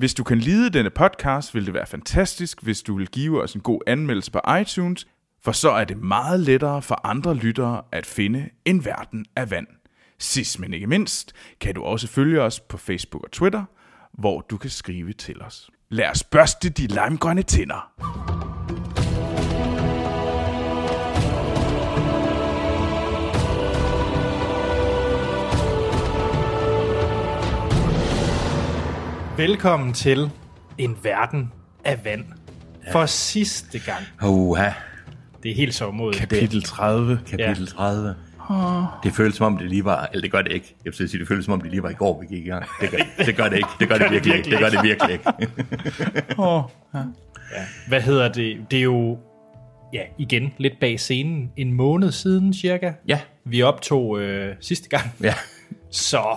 Hvis du kan lide denne podcast, vil det være fantastisk, hvis du vil give os en god anmeldelse på iTunes, for så er det meget lettere for andre lyttere at finde en verden af vand. Sidst men ikke mindst, kan du også følge os på Facebook og Twitter, hvor du kan skrive til os. Lad os børste de limegrønne tænder. Velkommen til en verden af vand. For sidste gang. Uha, Det er helt så mod. Kapitel 30. kapitel 30. Det føles som om det lige var, eller det gør det ikke. Jeg vil sige, det føles som om det lige var i går, vi gik i gang. Det gør det, gør det ikke. Det gør det virkelig ikke. Det gør det virkelig ikke. Ja. Hvad hedder det? Det er jo, ja, igen, lidt bag scenen. En måned siden cirka. Ja, Vi optog øh, sidste gang. ja. Så,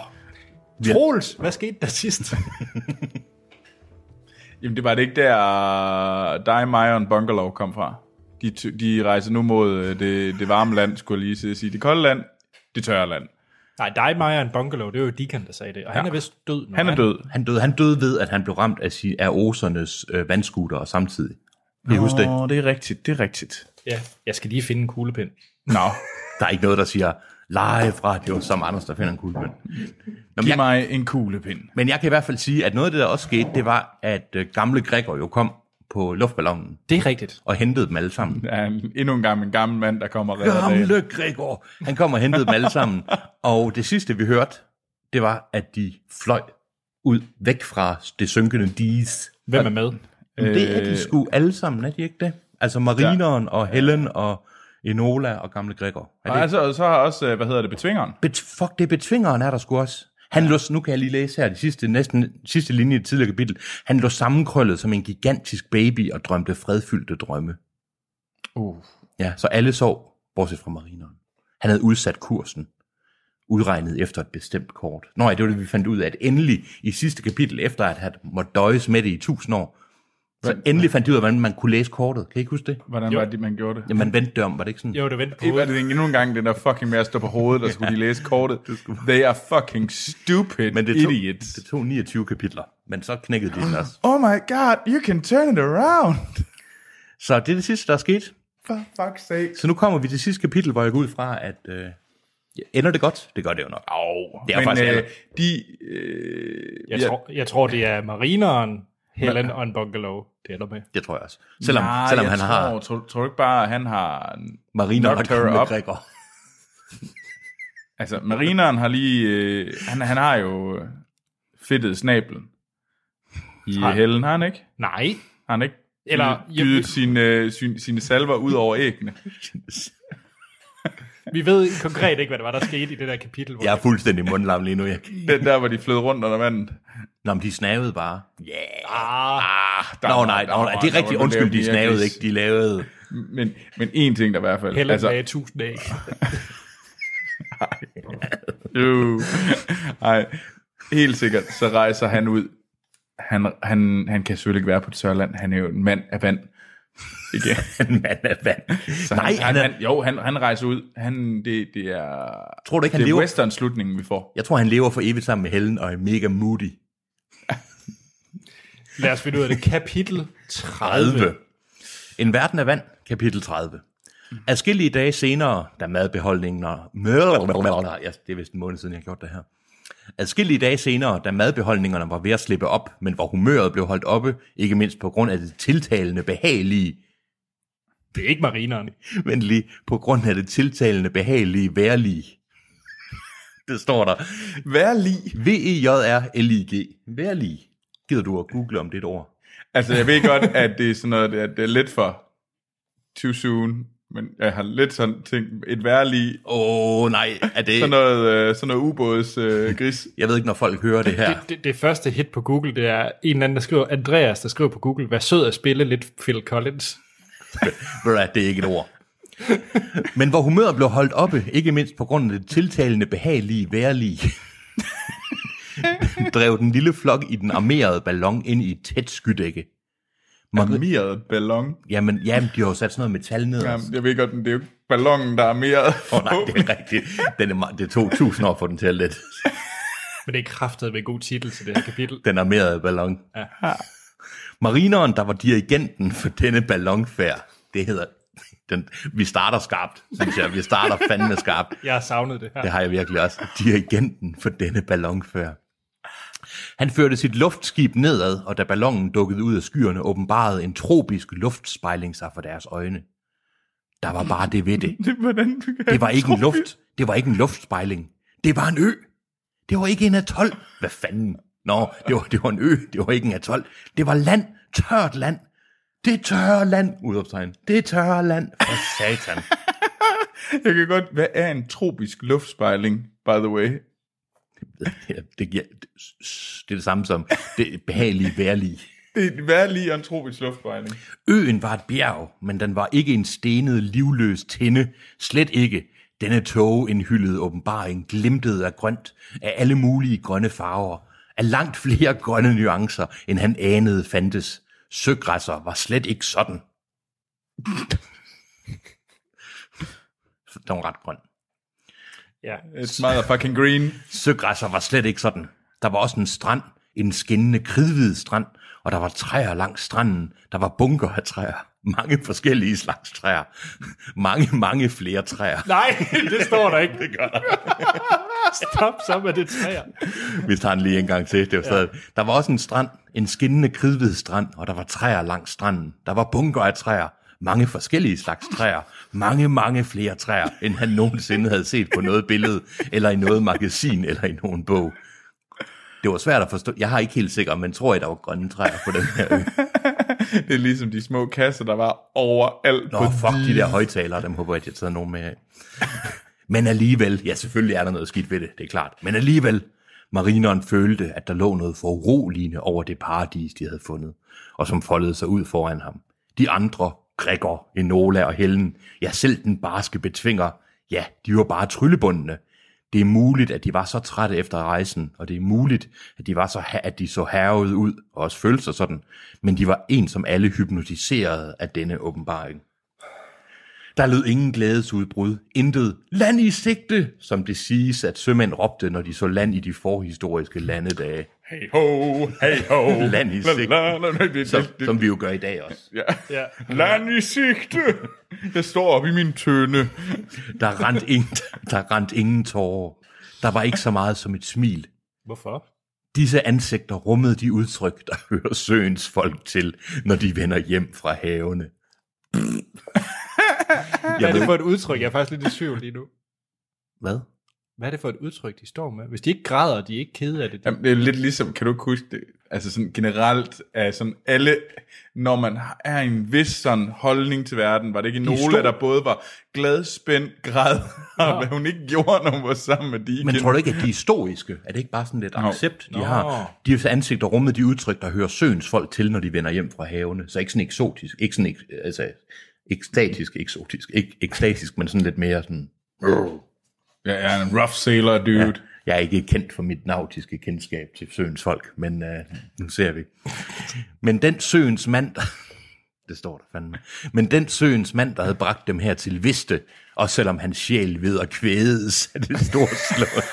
Troels, hvad skete der sidst? Jamen det var det ikke der, dig, mig og en bungalow kom fra. De, de rejser nu mod øh, det, det varme land, skulle jeg lige sige. Det kolde land, det tørre land. Nej, dig, mig og en bungalow, det var jo Deacon, der sagde det. Og han er vist død nu. Han er død. Han døde, han døde ved, at han blev ramt af, si- af osernes øh, vandskuter samtidig. Kan I huske det? Det er rigtigt, det er rigtigt. Ja, jeg skal lige finde en kuglepind. Nå, Der er ikke noget, der siger live radio, som Anders, der finder en kuglepind. Nå, men, giv jeg, mig en kuglepind. men jeg kan i hvert fald sige, at noget af det, der også skete, det var, at øh, gamle Gregor jo kom på luftballonen Det er rigtigt. og hentede dem alle sammen. Ja, endnu en gang en gammel mand, der kommer og redder dagen. Gamle Gregor. Han kom og hentede dem alle sammen. Og det sidste, vi hørte, det var, at de fløj ud væk fra det synkende dis. Hvem er med? Det er de sgu alle sammen, er de ikke det? Altså Marineren og Helen og Enola og gamle Gregor. Er Og det altså, og så har også, øh, hvad hedder det, betvingeren. Bet, fuck, det er betvingeren er der sgu også. Han lå, nu kan jeg lige læse her, de sidste, næsten, sidste linje i det tidligere kapitel. Han lå sammenkrøllet som en gigantisk baby og drømte fredfyldte drømme. Uh. Ja, så alle sov, bortset fra marineren. Han havde udsat kursen, udregnet efter et bestemt kort. Nå ja, det var det, vi fandt ud af, at endelig i sidste kapitel, efter at have måttet døjes med det i tusind år, så endelig fandt de ud af, hvordan man kunne læse kortet. Kan I ikke huske det? Hvordan Jo. var det, man gjorde det? Ja, man vendte det om, var det ikke sådan? Jo, det venter på Det var hovedet. det endnu en gang, den der fucking med at stå på hovedet, og skulle de læse kortet. They are fucking stupid Men det tog, idiots. det tog 29 kapitler, men så knækkede de den også. Oh my god, you can turn it around. Så det er det sidste, der er sket. For fuck's sake. Så nu kommer vi til sidste kapitel, hvor jeg går ud fra, at øh, ja, ender det godt? Det gør det jo nok. Oh, Det er men, faktisk øh, de... Øh, Jeg, ja, tror, jeg tror, det er marineren, Helen og en bungalow. Det ender med. Det tror jeg også. Selvom, nej, selvom jeg han tror, har Tror, tror du ikke bare, at han har... mariner her gamle up. Gregor. Altså, marineren har lige... Øh, han, han har jo øh, fedtet snablen i Har- hælden, har han ikke? Nej. Har han ikke? Eller- Gydet sine, sine, sine salver ud over æggene. Vi ved konkret ikke, hvad det var, der skete i det der kapitel. Hvor Jeg er fuldstændig mundlam lige nu. Jeg... Den der, hvor de flød rundt under vandet. Nå, men de snavede bare. Yeah. Ah, Der Nå, nej, der nej, det er rigtigt. Undskyld, de snavede ikke. De lavede... Men, men én ting der i hvert fald. Helen altså, lagde tusind æg. jo, ej, helt sikkert, så rejser han ud. Han, han, han kan selvfølgelig ikke være på det tørre land. Han er jo en mand af vand. Igen. En mand af vand. Så Nej, han, han han, han, jo, han, han rejser ud. Han, det, det er, Tror du ikke, han det er lever... western-slutningen, vi får. Jeg tror, han lever for evigt sammen med Helen og er mega moody. Lad os finde ud af det. Kapitel 30. 30. En verden af vand, kapitel 30. Adskillige dage senere, da madbeholdningen og... Ja, det er vist en måned siden, jeg har gjort det her. Adskillige dage senere, da madbeholdningerne var ved at slippe op, men hvor humøret blev holdt oppe, ikke mindst på grund af det tiltalende behagelige, Det er ikke marineren. men lige på grund af det tiltalende behagelige værlige. Det står der. Vær lige. V-E-J-R-L-I-G. Værlige. Gider du at google om det et ord? Altså, jeg ved godt, at det er sådan noget, at det er lidt for too soon, men jeg har lidt sådan tænkt, et værlig, Åh, oh, nej, er det... sådan noget, øh, sådan noget ubåds øh, gris. Jeg ved ikke, når folk hører det her. Det, det, det første hit på Google, det er en eller anden, der skriver, Andreas, der skriver på Google, vær sød at spille lidt Phil Collins. Ved du det er ikke et ord. Men hvor humøret blev holdt oppe, ikke mindst på grund af det tiltalende, behagelige, værlige, drev den lille flok i den armerede ballon ind i et tæt skydække. Marie, Armeret ballon. jamen, jamen, de har jo sat sådan noget metal ned. Jamen, jeg ved godt, men det er jo ballonen, der er armeret. Åh oh, nej, det er rigtigt. Den er, det tog tusind år for den til at lette. Men det er kraftet med en god titel til det her kapitel. Den armerede ballon. Ja. Marineren, der var dirigenten for denne ballonfærd, det hedder... Den, vi starter skarpt, synes jeg. Vi starter fandme skarpt. Jeg har savnet det her. Det har jeg virkelig også. Dirigenten for denne ballonfærd. Han førte sit luftskib nedad, og da ballonen dukkede ud af skyerne, åbenbarede en tropisk luftspejling sig for deres øjne. Der var bare det ved det. Det, hvordan Det var ikke en luft. Det var ikke en luftspejling. Det var en ø. Det var ikke en atol. Hvad fanden? Nå, det var, det var en ø. Det var ikke en atol. Det var land. Tørt land. Det er tørre land. Udopstegn. Det er tørre land. For satan. Jeg kan godt... Hvad er en tropisk luftspejling, by the way? Ja, det, giver, det, det er det samme som det behagelige værlige. Det er hvad lige en tropisk luftspejling? Øen var et bjerg, men den var ikke en stenet, livløs tinde. Slet ikke. Denne tåge indhyldede åbenbaring glimtede af grønt, af alle mulige grønne farver, af langt flere grønne nuancer, end han anede fandtes. Søgræsser var slet ikke sådan. Den var ret grøn. Ja. It's motherfucking green. Søgræsser var slet ikke sådan. Der var også en strand, en skinnende kridhvid strand, og der var træer langs stranden. Der var bunker af træer. Mange forskellige slags træer. Mange, mange flere træer. Nej, det står der ikke. Det gør der. Stop så med det træer. Vi tager den lige en gang til. Det var stadig. Der var også en strand, en skinnende kridhvid strand, og der var træer langs stranden. Der var bunker af træer. Mange forskellige slags træer. Mange, mange flere træer, end han nogensinde havde set på noget billede, eller i noget magasin, eller i nogen bog. Det var svært at forstå. Jeg har ikke helt sikker, men tror jeg, der var grønne træer på den her ø. Det er ligesom de små kasser, der var overalt Nå, på fuck de der højtalere, dem håber jeg, at jeg tager nogen med af. Men alligevel, ja selvfølgelig er der noget skidt ved det, det er klart. Men alligevel, marineren følte, at der lå noget foruroligende over det paradis, de havde fundet, og som foldede sig ud foran ham. De andre, Gregor, Enola og Helen, ja selv den barske betvinger, ja, de var bare tryllebundne. Det er muligt, at de var så trætte efter rejsen, og det er muligt, at de var så at de så hervet ud og også følte sig sådan, men de var en som alle hypnotiseret af denne åbenbaring. Der lød ingen glædesudbrud, intet land i sigte, som det siges, at sømænd råbte, når de så land i de forhistoriske landedage. Hey ho, hey ho. Land i sigte, La, la, la, det- som, som vi jo gør i dag også. Ja. Ja. Land i sigte. Jeg står op i min tønde. Der rent ingen, der rent ingen tårer. Der var ikke så meget som et smil. Hvorfor? Disse ansigter rummede de udtryk, der hører søens folk til, når de vender hjem fra havene. Hvad er det for et udtryk? Jeg er faktisk lidt i tvivl lige nu. Hvad? Hvad er det for et udtryk, de står med? Hvis de ikke græder, de er ikke kede af det. De... Jamen, det er lidt ligesom, kan du ikke huske det? Altså sådan generelt er sådan alle, når man er en vis sådan holdning til verden, var det ikke Nola, stor- der både var glad, spændt, græd, og hvad hun ikke gjorde, når hun var sammen med de Men tror du ikke, at de er stoiske? Er det ikke bare sådan lidt accept, de Nå. har? De ansigter rummede de udtryk, der hører søens folk til, når de vender hjem fra havene. Så ikke sådan eksotisk, ikke sådan, altså, ekstatisk, eksotisk, ikke ekstatisk, men sådan lidt mere sådan... Ja, jeg er en rough sailor, dude. Ja. Jeg er ikke kendt for mit nautiske kendskab til søens folk, men uh, nu ser vi. Men den søens mand, der, det står der fandme, men den søens mand, der havde bragt dem her til, vidste, og selvom hans sjæl ved at kvædes af det store slået.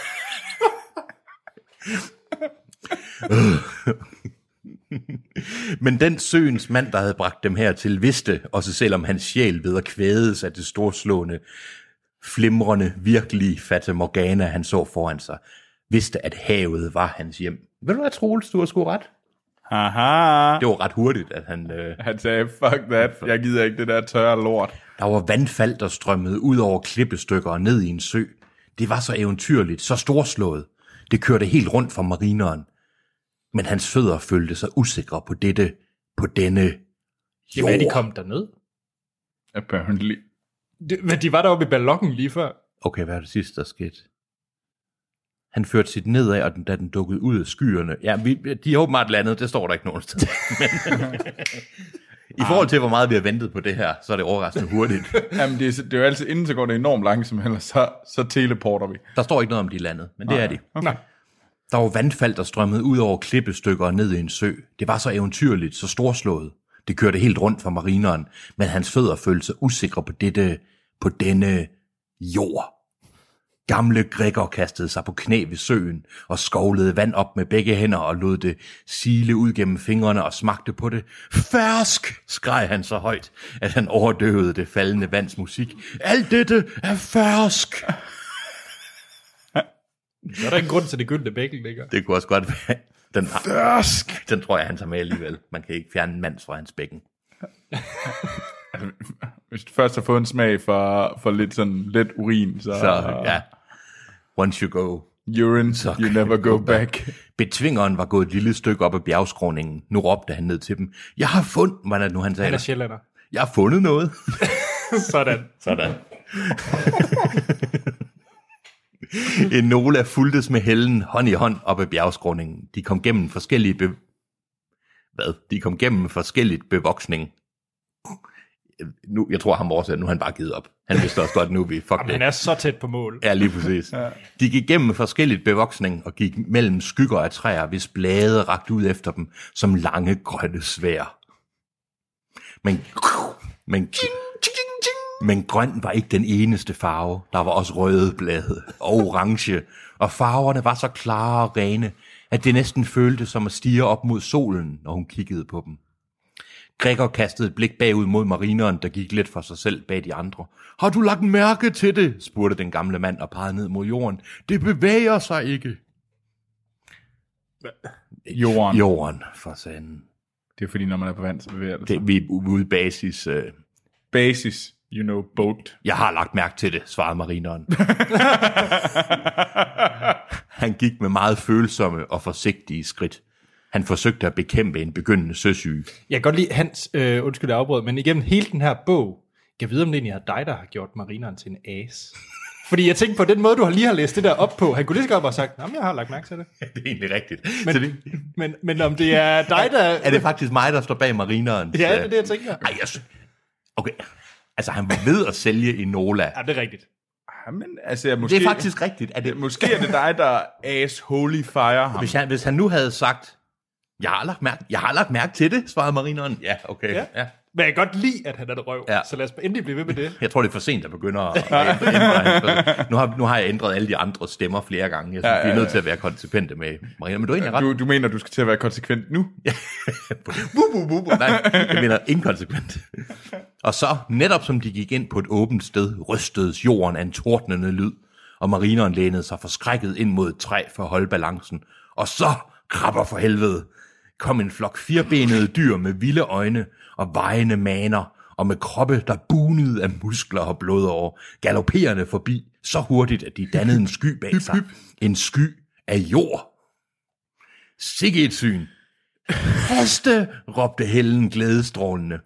Men den søens mand, der havde bragt dem her til, vidste, også selvom hans sjæl ved at kvædes af det storslående, flimrende, virkelig Fata Morgana, han så foran sig, vidste, at havet var hans hjem. Ved du hvad, Troels, du har sgu ret. Haha. Det var ret hurtigt, at han... Øh, Han sagde, fuck that, jeg gider ikke det der tørre lort. der var vandfald, der strømmede ud over klippestykker og ned i en sø. Det var så eventyrligt, så storslået. Det kørte helt rundt for marineren. Men hans fødder følte sig usikre på dette, på denne Jamen, er de jord. kom derned? Apparently. Det, men de var deroppe i ballonen lige før. Okay, hvad er det sidste, der skete? Han førte sit nedad, og den, da den dukkede ud af skyerne. Ja, vi, de har åbenbart landet, det står der ikke nogen sted. Men, I forhold til, hvor meget vi har ventet på det her, så er det overraskende hurtigt. Jamen, det er, det er jo altid, inden så går det enormt langsomt, ellers så, så teleporter vi. Der står ikke noget om, de er landet, men det er de. Nej. Der var vandfald, der strømmede ud over klippestykker og ned i en sø. Det var så eventyrligt, så storslået. Det kørte helt rundt for marineren, men hans fødder følte sig usikre på dette, på denne jord. Gamle Gregor kastede sig på knæ ved søen og skovlede vand op med begge hænder og lod det sile ud gennem fingrene og smagte på det. Fersk, skreg han så højt, at han overdøvede det faldende vands musik. Alt dette er fersk. Så er der grund til det gyldne bækken ligger. Det kunne også godt være. Den, fersk. den tror jeg, han tager med alligevel. Man kan ikke fjerne en mands fra hans bækken. Hvis du først har fået en smag for, for lidt sådan let urin, så, Så ja, once you go. urine, you never go back. Betvingeren var gået et lille stykke op ad bjergskråningen. Nu råbte han ned til dem. Jeg har fundet, hvad er det nu han Han sagde? er sjællander. Jeg har fundet noget. Sådan. Sådan. Enola fuldtes med hellen hånd i hånd op ad bjergskråningen. De kom gennem forskellige be... Hvad? De kom gennem forskelligt bevoksning. Nu, jeg tror, ham oversat, nu har han bare givet op. Han vidste også godt, nu vi fuck Jamen, det. han er så tæt på mål. Ja, lige præcis. De gik gennem forskelligt bevoksning og gik mellem skygger af træer, hvis blade rakte ud efter dem som lange grønne svær. Men, men, men grøn var ikke den eneste farve. Der var også røde blade og orange, og farverne var så klare og rene, at det næsten føltes som at stige op mod solen, når hun kiggede på dem. Gregor kastede et blik bagud mod marineren, der gik lidt for sig selv bag de andre. Har du lagt mærke til det? spurgte den gamle mand og pegede ned mod jorden. Det bevæger sig ikke. Jorden. Jorden, for sanden. Det er fordi, når man er på vand, så bevæger det Det, sig. vi er ude basis. Øh. Basis, you know, boat. Jeg har lagt mærke til det, svarede marineren. Han gik med meget følsomme og forsigtige skridt. Han forsøgte at bekæmpe en begyndende søsyge. Jeg kan godt lide hans, øh, undskyld afbrød, men igennem hele den her bog, kan jeg vide, om det egentlig er dig, der har gjort marineren til en as. Fordi jeg tænkte på den måde, du har lige har læst det der op på. Han kunne lige så godt have sagt, jamen jeg har lagt mærke til det. Det er egentlig rigtigt. Men, det, men, men om det er dig, der... er det faktisk mig, der står bag marineren? Ja, det er det, jeg tænker. Ej, jeg Okay, altså han var ved at sælge Enola. Ja, det er rigtigt. Jamen, altså, måske, Det er faktisk rigtigt. Er det, Måske er det dig, der as holy fire ham. hvis, han, hvis han nu havde sagt, jeg har lagt mærke, jeg har lagt mærke til det, svarede marineren. Ja, okay. Ja. Ja. Men jeg kan godt lide, at han er et røv. Ja. Så lad os endelig blive ved med det. Jeg tror, det er for sent at begynde at ændre hans- nu, har, nu har jeg ændret alle de andre stemmer flere gange. Jeg synes, ja, ja, ja. vi er nødt til at være konsekvente med marineren. Men du er ret. Du, du mener, du skal til at være konsekvent nu? Bu, bu, bu, bu. Nej, jeg mener inkonsekvent. Og så, netop som de gik ind på et åbent sted, rystedes jorden af en tordnende lyd, og marineren lænede sig forskrækket ind mod et træ for at holde balancen. Og så, krabber for helvede, kom en flok firbenede dyr med vilde øjne og vejende maner, og med kroppe, der bunede af muskler og blodår, galopperende forbi så hurtigt, at de dannede en sky bag sig. En sky af jord. Sikke et syn. Haste, råbte Helen glædestrålende.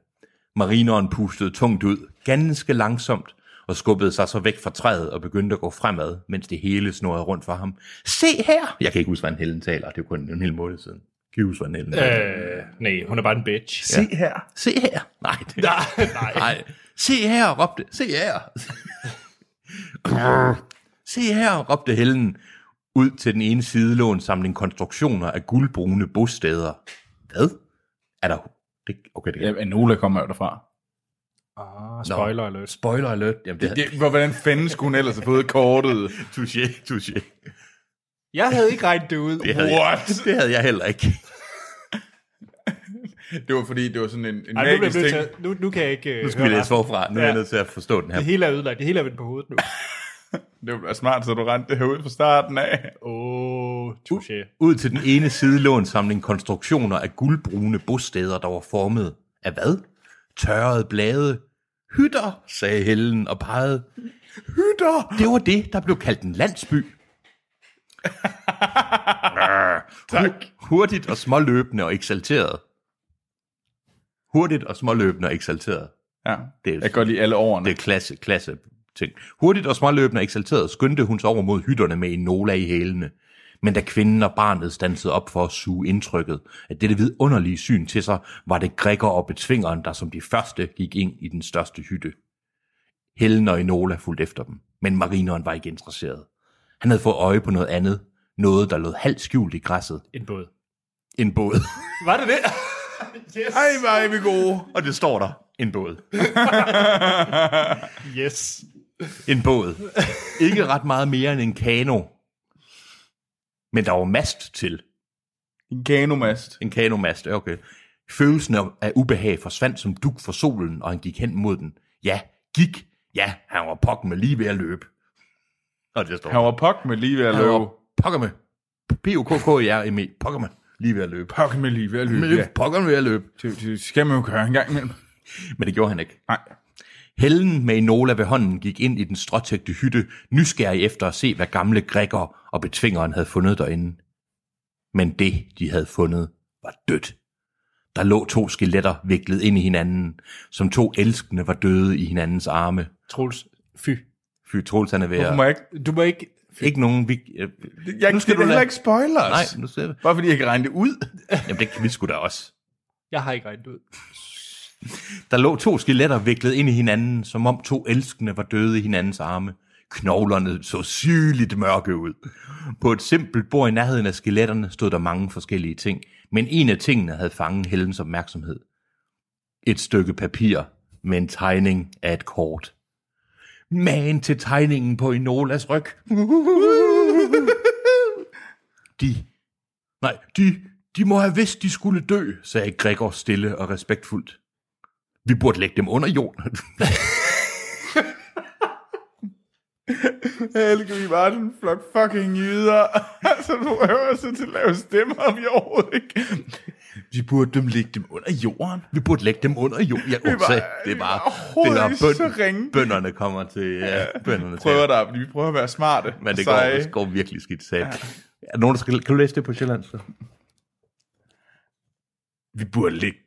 Marineren pustede tungt ud, ganske langsomt, og skubbede sig så væk fra træet og begyndte at gå fremad, mens det hele snurrede rundt for ham. Se her! Jeg kan ikke huske, hvordan Helen taler. Det er jo kun en hel måned siden. Hvordan Helen taler? Øh, nej, hun er bare en bitch. Se her. Se her! Nej, det, Nej, nej. nej. Se her, råbte. Se her! Se her, råbte Helen ud til den ene side lå en samling konstruktioner af guldbrune bosteder. Hvad? Er der... Det, okay, det kan Ja, Enola kommer jo derfra. Ah, spoiler alert. Spoiler alert. Jamen, det, Det, hvor- hvordan fanden skulle hun ellers have fået kortet? Touché, touché. Jeg havde ikke regnet det ud. Det havde, jeg, What? det havde jeg heller ikke. Det var fordi, det var sådan en, en Ej, nu, magisk jeg ting. til at, nu, nu kan jeg ikke Nu uh, skal vi læse forfra. Nu er jeg Ja. nødt til at forstå den her. Det hele er ødelagt. Det hele er vendt på hovedet nu. Det være smart, så du rendte det her ud fra starten af. Åh, oh, touché. Ud til den ene side lå en samling konstruktioner af guldbrune bosteder, der var formet af hvad? Tørrede blade. Hytter, sagde Helen og pegede. Hytter? Det var det, der blev kaldt en landsby. tak. Hurtigt og småløbende og eksalteret. Hurtigt og småløbende og eksalteret. Ja, Det er- jeg kan godt lide alle årene. Det er klasse, klasse ting. Hurtigt og småløbende og eksalteret skyndte hun sig over mod hytterne med Enola i hælene. Men da kvinden og barnet stansede op for at suge indtrykket af dette vidunderlige syn til sig, var det Gregor og Betvingeren, der som de første gik ind i den største hytte. Helen og Enola fulgte efter dem, men marineren var ikke interesseret. Han havde fået øje på noget andet, noget der lå halvt skjult i græsset. En båd. En båd. Var det det? yes. Ej, hvor er vi gode. Og det står der. En båd. Yes. En båd. Ikke ret meget mere end en kano. Men der var mast til. En kanomast. En kanomast, okay. Følelsen af- af ubehag forsvandt som duk for solen, og han gik hen mod den. Ja, gik. Ja, han var pokken med lige ved at løbe. Og det står Han var pok med lige ved at løbe. pokker med. P-O-K-K-E-R-M-E. Pokker med. Lige ved at løbe. Pok med lige ved at løbe, Løb, ja. pokker med at løbe. Det, det skal man jo gøre en gang imellem. Men det gjorde han ikke. Nej. Helen med Enola ved hånden gik ind i den stråtægte hytte, nysgerrig efter at se, hvad gamle Gregor og betvingeren havde fundet derinde. Men det, de havde fundet, var dødt. Der lå to skeletter viklet ind i hinanden, som to elskende var døde i hinandens arme. Troels, fy. Fy Troels, han er ved Hvorfor må ikke... Du må ikke... Ikke nogen... Vi... øh, Jeg Nu skal skal du det heller ikke spoilers. Nej, nu ser vi. Bare fordi jeg kan regne det ud. Jamen, det kan vi sgu da også. Jeg har ikke regnet ud. Der lå to skeletter viklet ind i hinanden, som om to elskende var døde i hinandens arme. Knoglerne så sygeligt mørke ud. På et simpelt bord i nærheden af skeletterne stod der mange forskellige ting, men en af tingene havde fanget Helens opmærksomhed. Et stykke papir med en tegning af et kort. Magen til tegningen på Enolas ryg. De, nej, de, de må have vidst, de skulle dø, sagde Gregor stille og respektfuldt. Vi burde lægge dem under jorden. Helge, vi var den flok fucking jyder. Altså, så du øver sig til at lave stemmer, vi overhovedet ikke. Vi burde dem lægge dem under jorden. Vi burde lægge dem under jorden. Jeg var- var, det vi var, det var ikke så ringe. bøn, bønderne kommer til. Ja, bønderne Prøver der, vi prøver at være smarte. Men det går, det går virkelig skidt sat. Ja. Er nogen, der skal, kan du læse det på Sjælland? Så? Vi burde lægge...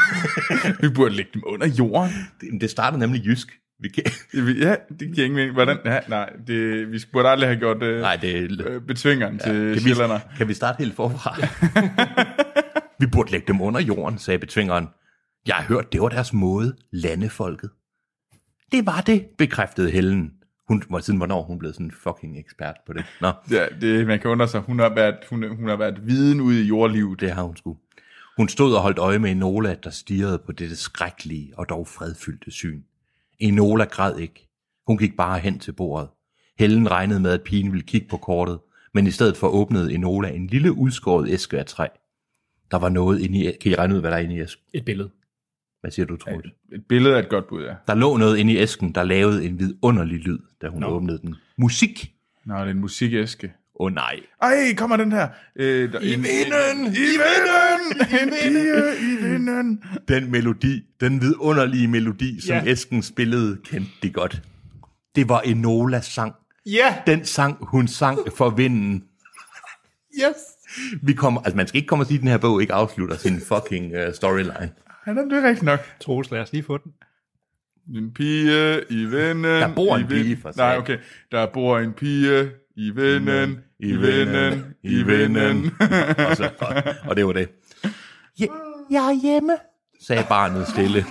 vi burde lægge dem under jorden. Det, det starter nemlig jysk. Vi kan, Ja, det giver ingen mening. Hvordan? Ja, nej, det, vi burde aldrig have gjort øh, nej, det øh, betvingeren ja, til kan vi, sjællander. kan vi starte helt forfra? vi burde lægge dem under jorden, sagde betvingeren. Jeg har hørt, det var deres måde, landefolket. Det var det, bekræftede Helen. Hun var siden hvornår hun blev sådan en fucking ekspert på det. Nå, Ja, det, man kan undre sig. Hun har været, hun, hun har været viden ude i jordlivet. det har hun sgu. Hun stod og holdt øje med Enola, der stirrede på dette skrækkelige og dog fredfyldte syn. Enola græd ikke. Hun gik bare hen til bordet. Helen regnede med, at pigen ville kigge på kortet, men i stedet for åbnede Enola en lille udskåret æske af træ. Der var noget inde i... Kan I regne ud, hvad der er inde i æsken? Et billede. Hvad siger du, Troels? Et billede er et godt bud, ja. Der lå noget inde i æsken, der lavede en vidunderlig lyd, da hun åbnede den. Musik! Nå, det er en musikæske. Åh oh, nej. Ej, kommer den her. Øh, der, I en, vinden! I vinden! En pige i vinden! Den melodi, den vidunderlige melodi, som Ja. æsken spillede, kendte de godt. Det var Enolas sang. Ja! Den sang, hun sang for vinden. Yes! Vi kommer, altså man skal ikke komme og sige, at den her bog ikke afslutter sin fucking uh, storyline. Ja, det er rigtigt nok. Troels, lad os lige få den. En pige i vinden. Der bor en pige, for Nej, satan. okay. Der bor en pige i vinden, i vinden, i vinden. og, så, og, og det var det. Ja, jeg er hjemme, sagde barnet stille.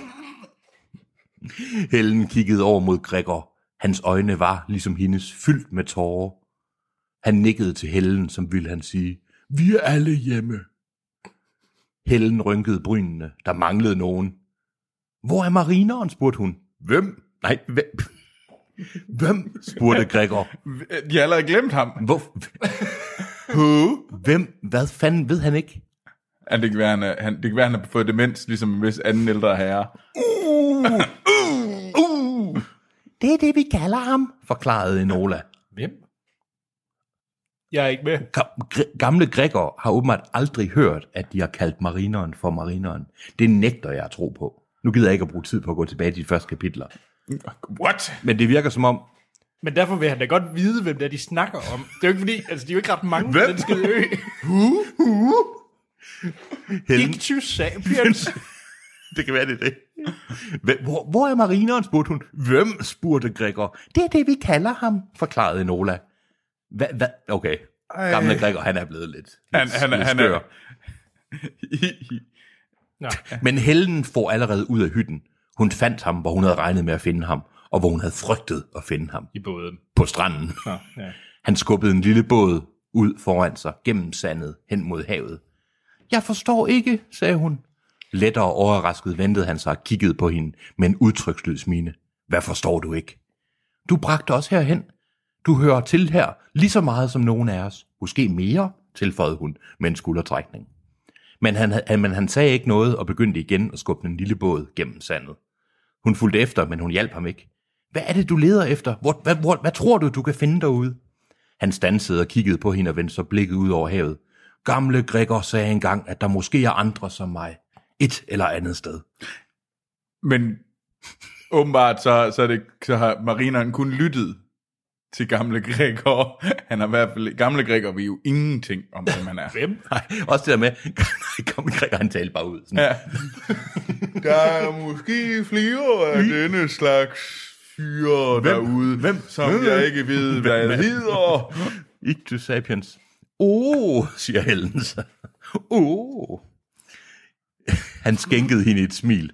Helen kiggede over mod Gregor. Hans øjne var, ligesom hendes, fyldt med tårer. Han nikkede til Helen, som ville han sige, vi er alle hjemme. Helen rynkede brynene. Der manglede nogen. Hvor er marineren, spurgte hun. Hvem? Nej, hvem? Hvem? spurgte Gregor. De har allerede glemt ham. Hvor? Who? Hvem? Hvad fanden ved han ikke? Ja, det kan være, han, er- han, det kan være, han har fået demens, ligesom en vis anden ældre herre. Uh, det er det, vi kalder ham, forklarede Enola. Jeg er ikke med. Gamle Gregor har åbenbart aldrig hørt, at de har kaldt marineren for marineren. Det nægter jeg at tro på. Nu gider jeg ikke at bruge tid på at gå tilbage til de første kapitler. What? Men det virker som om, Men derfor vil han da godt vide, hvem det er, de snakker om. Det er jo ikke fordi, altså de er jo ikke ret mange Hvem? på den skide ø. Helen, Ictus sapiens. det kan være det er det. Hvem- Hvor, hvor er marineren, spurgte hun. Hvem, spurgte Gregor. Det er det, vi kalder ham, forklarede Enola. Hvad, hvad? Okay. Gamle Gregor, han er blevet lidt, Han, lidt, han, lidt han skør. er... Nå, Men Helen får allerede ud af hytten. Hun fandt ham, hvor hun havde regnet med at finde ham, og hvor hun havde frygtet at finde ham. i båden. På stranden. Nå, ja. Han skubbede en lille båd ud foran sig, gennem sandet, hen mod havet. Jeg forstår ikke, sagde hun. Lettere overrasket ventede han sig og kiggede på hende med en udtryksløs mine. Hvad forstår du ikke? Du bragte os herhen. Du hører til her lige så meget som nogen af os. Måske mere, tilføjede hun med en skuldertrækning. Men han, han, men han sagde ikke noget og begyndte igen at skubbe den lille båd gennem sandet. Hun fulgte efter, men hun hjalp ham ikke. Hvad er det, du leder efter? Hvor, hvad, hvor, hvad tror du, du kan finde derude? Han stansede og kiggede på hende og vendte så blikket ud over havet. Gamle Gregor sagde engang, at der måske er andre som mig. Et eller andet sted. Men åbenbart så, så, er det, så har marineren kun lyttet til gamle Gregor. Han har i hvert fald... Gamle Gregor ved jo ingenting om, hvem han er. Hvem? Nej, også det der med, gamle Gregor han talte bare ud. Sådan. Ja. Der er måske flere af denne slags fyre derude, Hvem? som Hvem? jeg ikke ved, hvad Hvem? hedder. Ictus sapiens. Åh, oh, siger Helen så. Åh. Oh. Han skænkede hende et smil.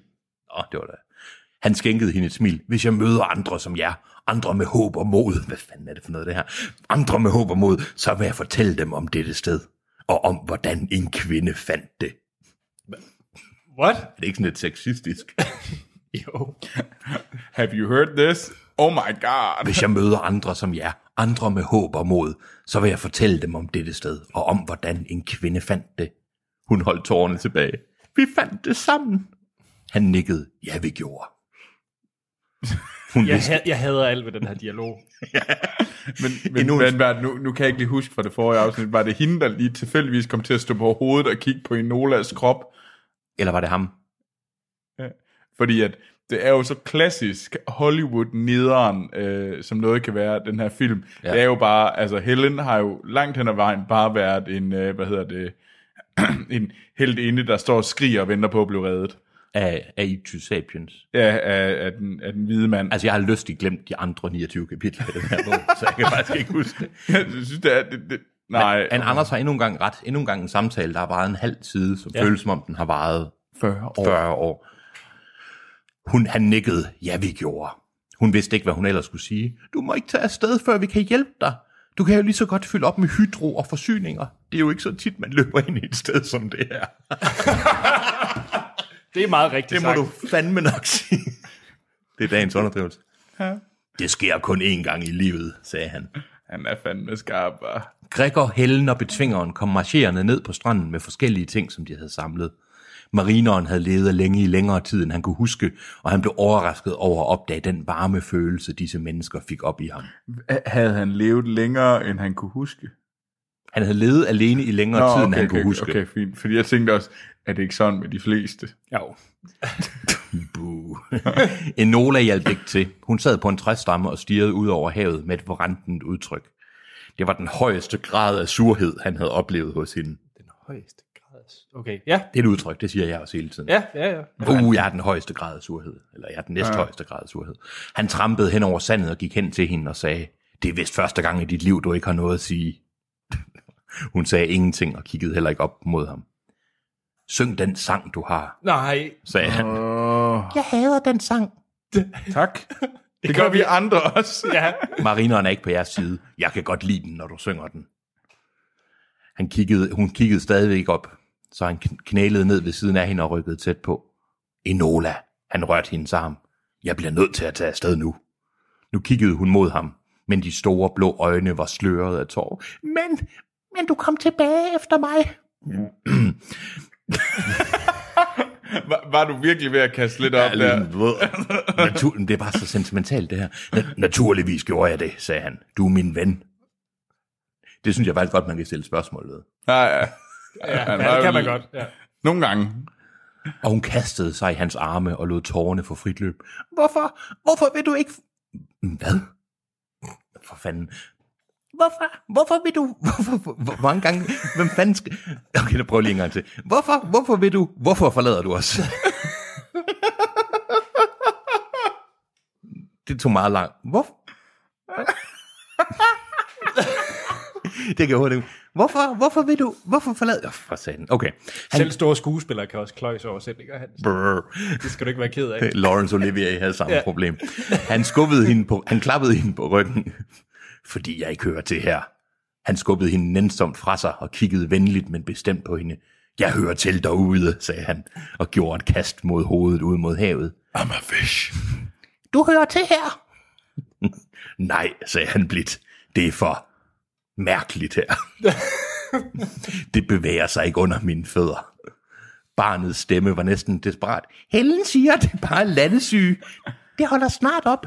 Åh, oh, det var det. Han skænkede hende et smil. Hvis jeg møder andre som jer, andre med håb og mod, hvad fanden er det for noget det her? Andre med håb og mod, så vil jeg fortælle dem om dette sted. Og om, hvordan en kvinde fandt det. What? Er det ikke sådan lidt sexistisk? Jo. Have you heard this? Oh my god. Hvis jeg møder andre som jer, andre med håb og mod, så vil jeg fortælle dem om dette sted, og om hvordan en kvinde fandt det. Hun holdt tårerne tilbage. Vi fandt det sammen. Han nikkede. Ja, vi gjorde. Hun Jeg, vidste, jeg hader alt ved den her dialog. Men, men, Endnu en- men hvad, nu, nu kan jeg ikke lige huske fra det forrige afsnit, var det hende, der lige tilfældigvis kom til at stå på hovedet og kigge på Enolas krop? eller var det ham? Fordi at det er jo så klassisk Hollywood nederen, øh, som noget kan være, den her film. Ja. Ja. Det er jo bare, altså Helen har jo langt hen ad vejen bare været en, øh, hvad hedder det, en helt inde, der står og skriger og venter på at blive reddet. Af, af Ictus Sapiens. Ja, af, af, den, af den hvide mand. Altså, jeg har lystigt glemt de andre 29 kapitler i den her bog, så jeg kan faktisk ikke huske det. jeg synes, det er... Det, det, nej, Men Anders har endnu en gang ret. Endnu en gang en samtale, der har varet en halv side, som ja. føles som om den har varet 40 år. 40 år. Hun, han nikkede, ja vi gjorde. Hun vidste ikke, hvad hun ellers skulle sige. Du må ikke tage afsted, før vi kan hjælpe dig. Du kan jo lige så godt fylde op med hydro og forsyninger. Det er jo ikke så tit, man løber ind i et sted som det her. Det er meget rigtigt Det må sagt. du fandme nok sige. Det er dagens underdrivelse. Ja. Det sker kun én gang i livet, sagde han. Han er fandme skarp, var. Gregor, Helen og Betvingeren kom marcherende ned på stranden med forskellige ting, som de havde samlet. Marineren havde levet længe i længere tid, end han kunne huske, og han blev overrasket over at opdage den varme følelse, disse mennesker fik op i ham. Havde han levet længere, end han kunne huske? Han havde levet alene i længere Nå, tid, end han kunne okay, huske. Okay, fint. Fordi jeg tænkte også, at det ikke sådan med de fleste. Jo. Enola hjalp ikke til. Hun sad på en træstamme og stirrede ud over havet med et forrentent udtryk. Det var den højeste grad af surhed, han havde oplevet hos hende. Den højeste grad. Okay, ja. Det er et udtryk, det siger jeg også hele tiden. Ja, ja, ja. Uh, jeg er den højeste grad af surhed. Eller jeg er den næsthøjeste grad af surhed. Han trampede hen over sandet og gik hen til hende og sagde, det er vist første gang i dit liv, du ikke har noget at sige. Hun sagde ingenting og kiggede heller ikke op mod ham. Syng den sang, du har, Nej. sagde han. Jeg hader den sang. tak. Det gør vi andre også. Ja. Marineren er ikke på jeres side. Jeg kan godt lide den, når du synger den. Han kiggede, hun kiggede stadigvæk op, så han kn- knælede ned ved siden af hende og rykkede tæt på. Enola, han rørte hendes arm. Jeg bliver nødt til at tage afsted nu. Nu kiggede hun mod ham, men de store blå øjne var sløret af tårer. Men, men du kom tilbage efter mig. Var, var du virkelig ved at kaste lidt op der? Natur, det er bare så sentimentalt det her. Na- naturligvis gjorde jeg det, sagde han. Du er min ven. Det synes jeg faktisk godt, man kan stille spørgsmål ved. Ja, ja. Ja, ja det kan man godt. Ja. Nogle gange. Og hun kastede sig i hans arme og lod tårerne få frit løb. Hvorfor? Hvorfor vil du ikke... Hvad? For fanden. Hvorfor? Hvorfor vil du... Hvorfor, hvor, hvor mange gange... Hvem fanden skal... Okay, nu prøver lige en gang til. Hvorfor? Hvorfor vil du... Hvorfor forlader du os? det tog meget langt. Hvor? det kan jeg. Hvorfor, hvorfor vil du, hvorfor forlade... Oh, for satan. Okay. Han, Selv store skuespillere kan også kløjse over sætninger, Hans. brrr. Det skal du ikke være ked af. Laurence Olivier havde samme. Ja. problem. Han skubbede hende på, han klappede hende på ryggen, fordi jeg ikke hører til her. Han skubbede hende nænsomt fra sig og kiggede venligt, men bestemt på hende. Jeg hører til derude, sagde han, og gjorde et kast mod hovedet ud mod havet. I'm a fish. Du hører til her. Nej, sagde han blidt. Det er for mærkeligt her. det bevæger sig ikke under mine fødder. Barnets stemme var næsten desperat. Helen siger, det er bare landesyge. Det holder snart op.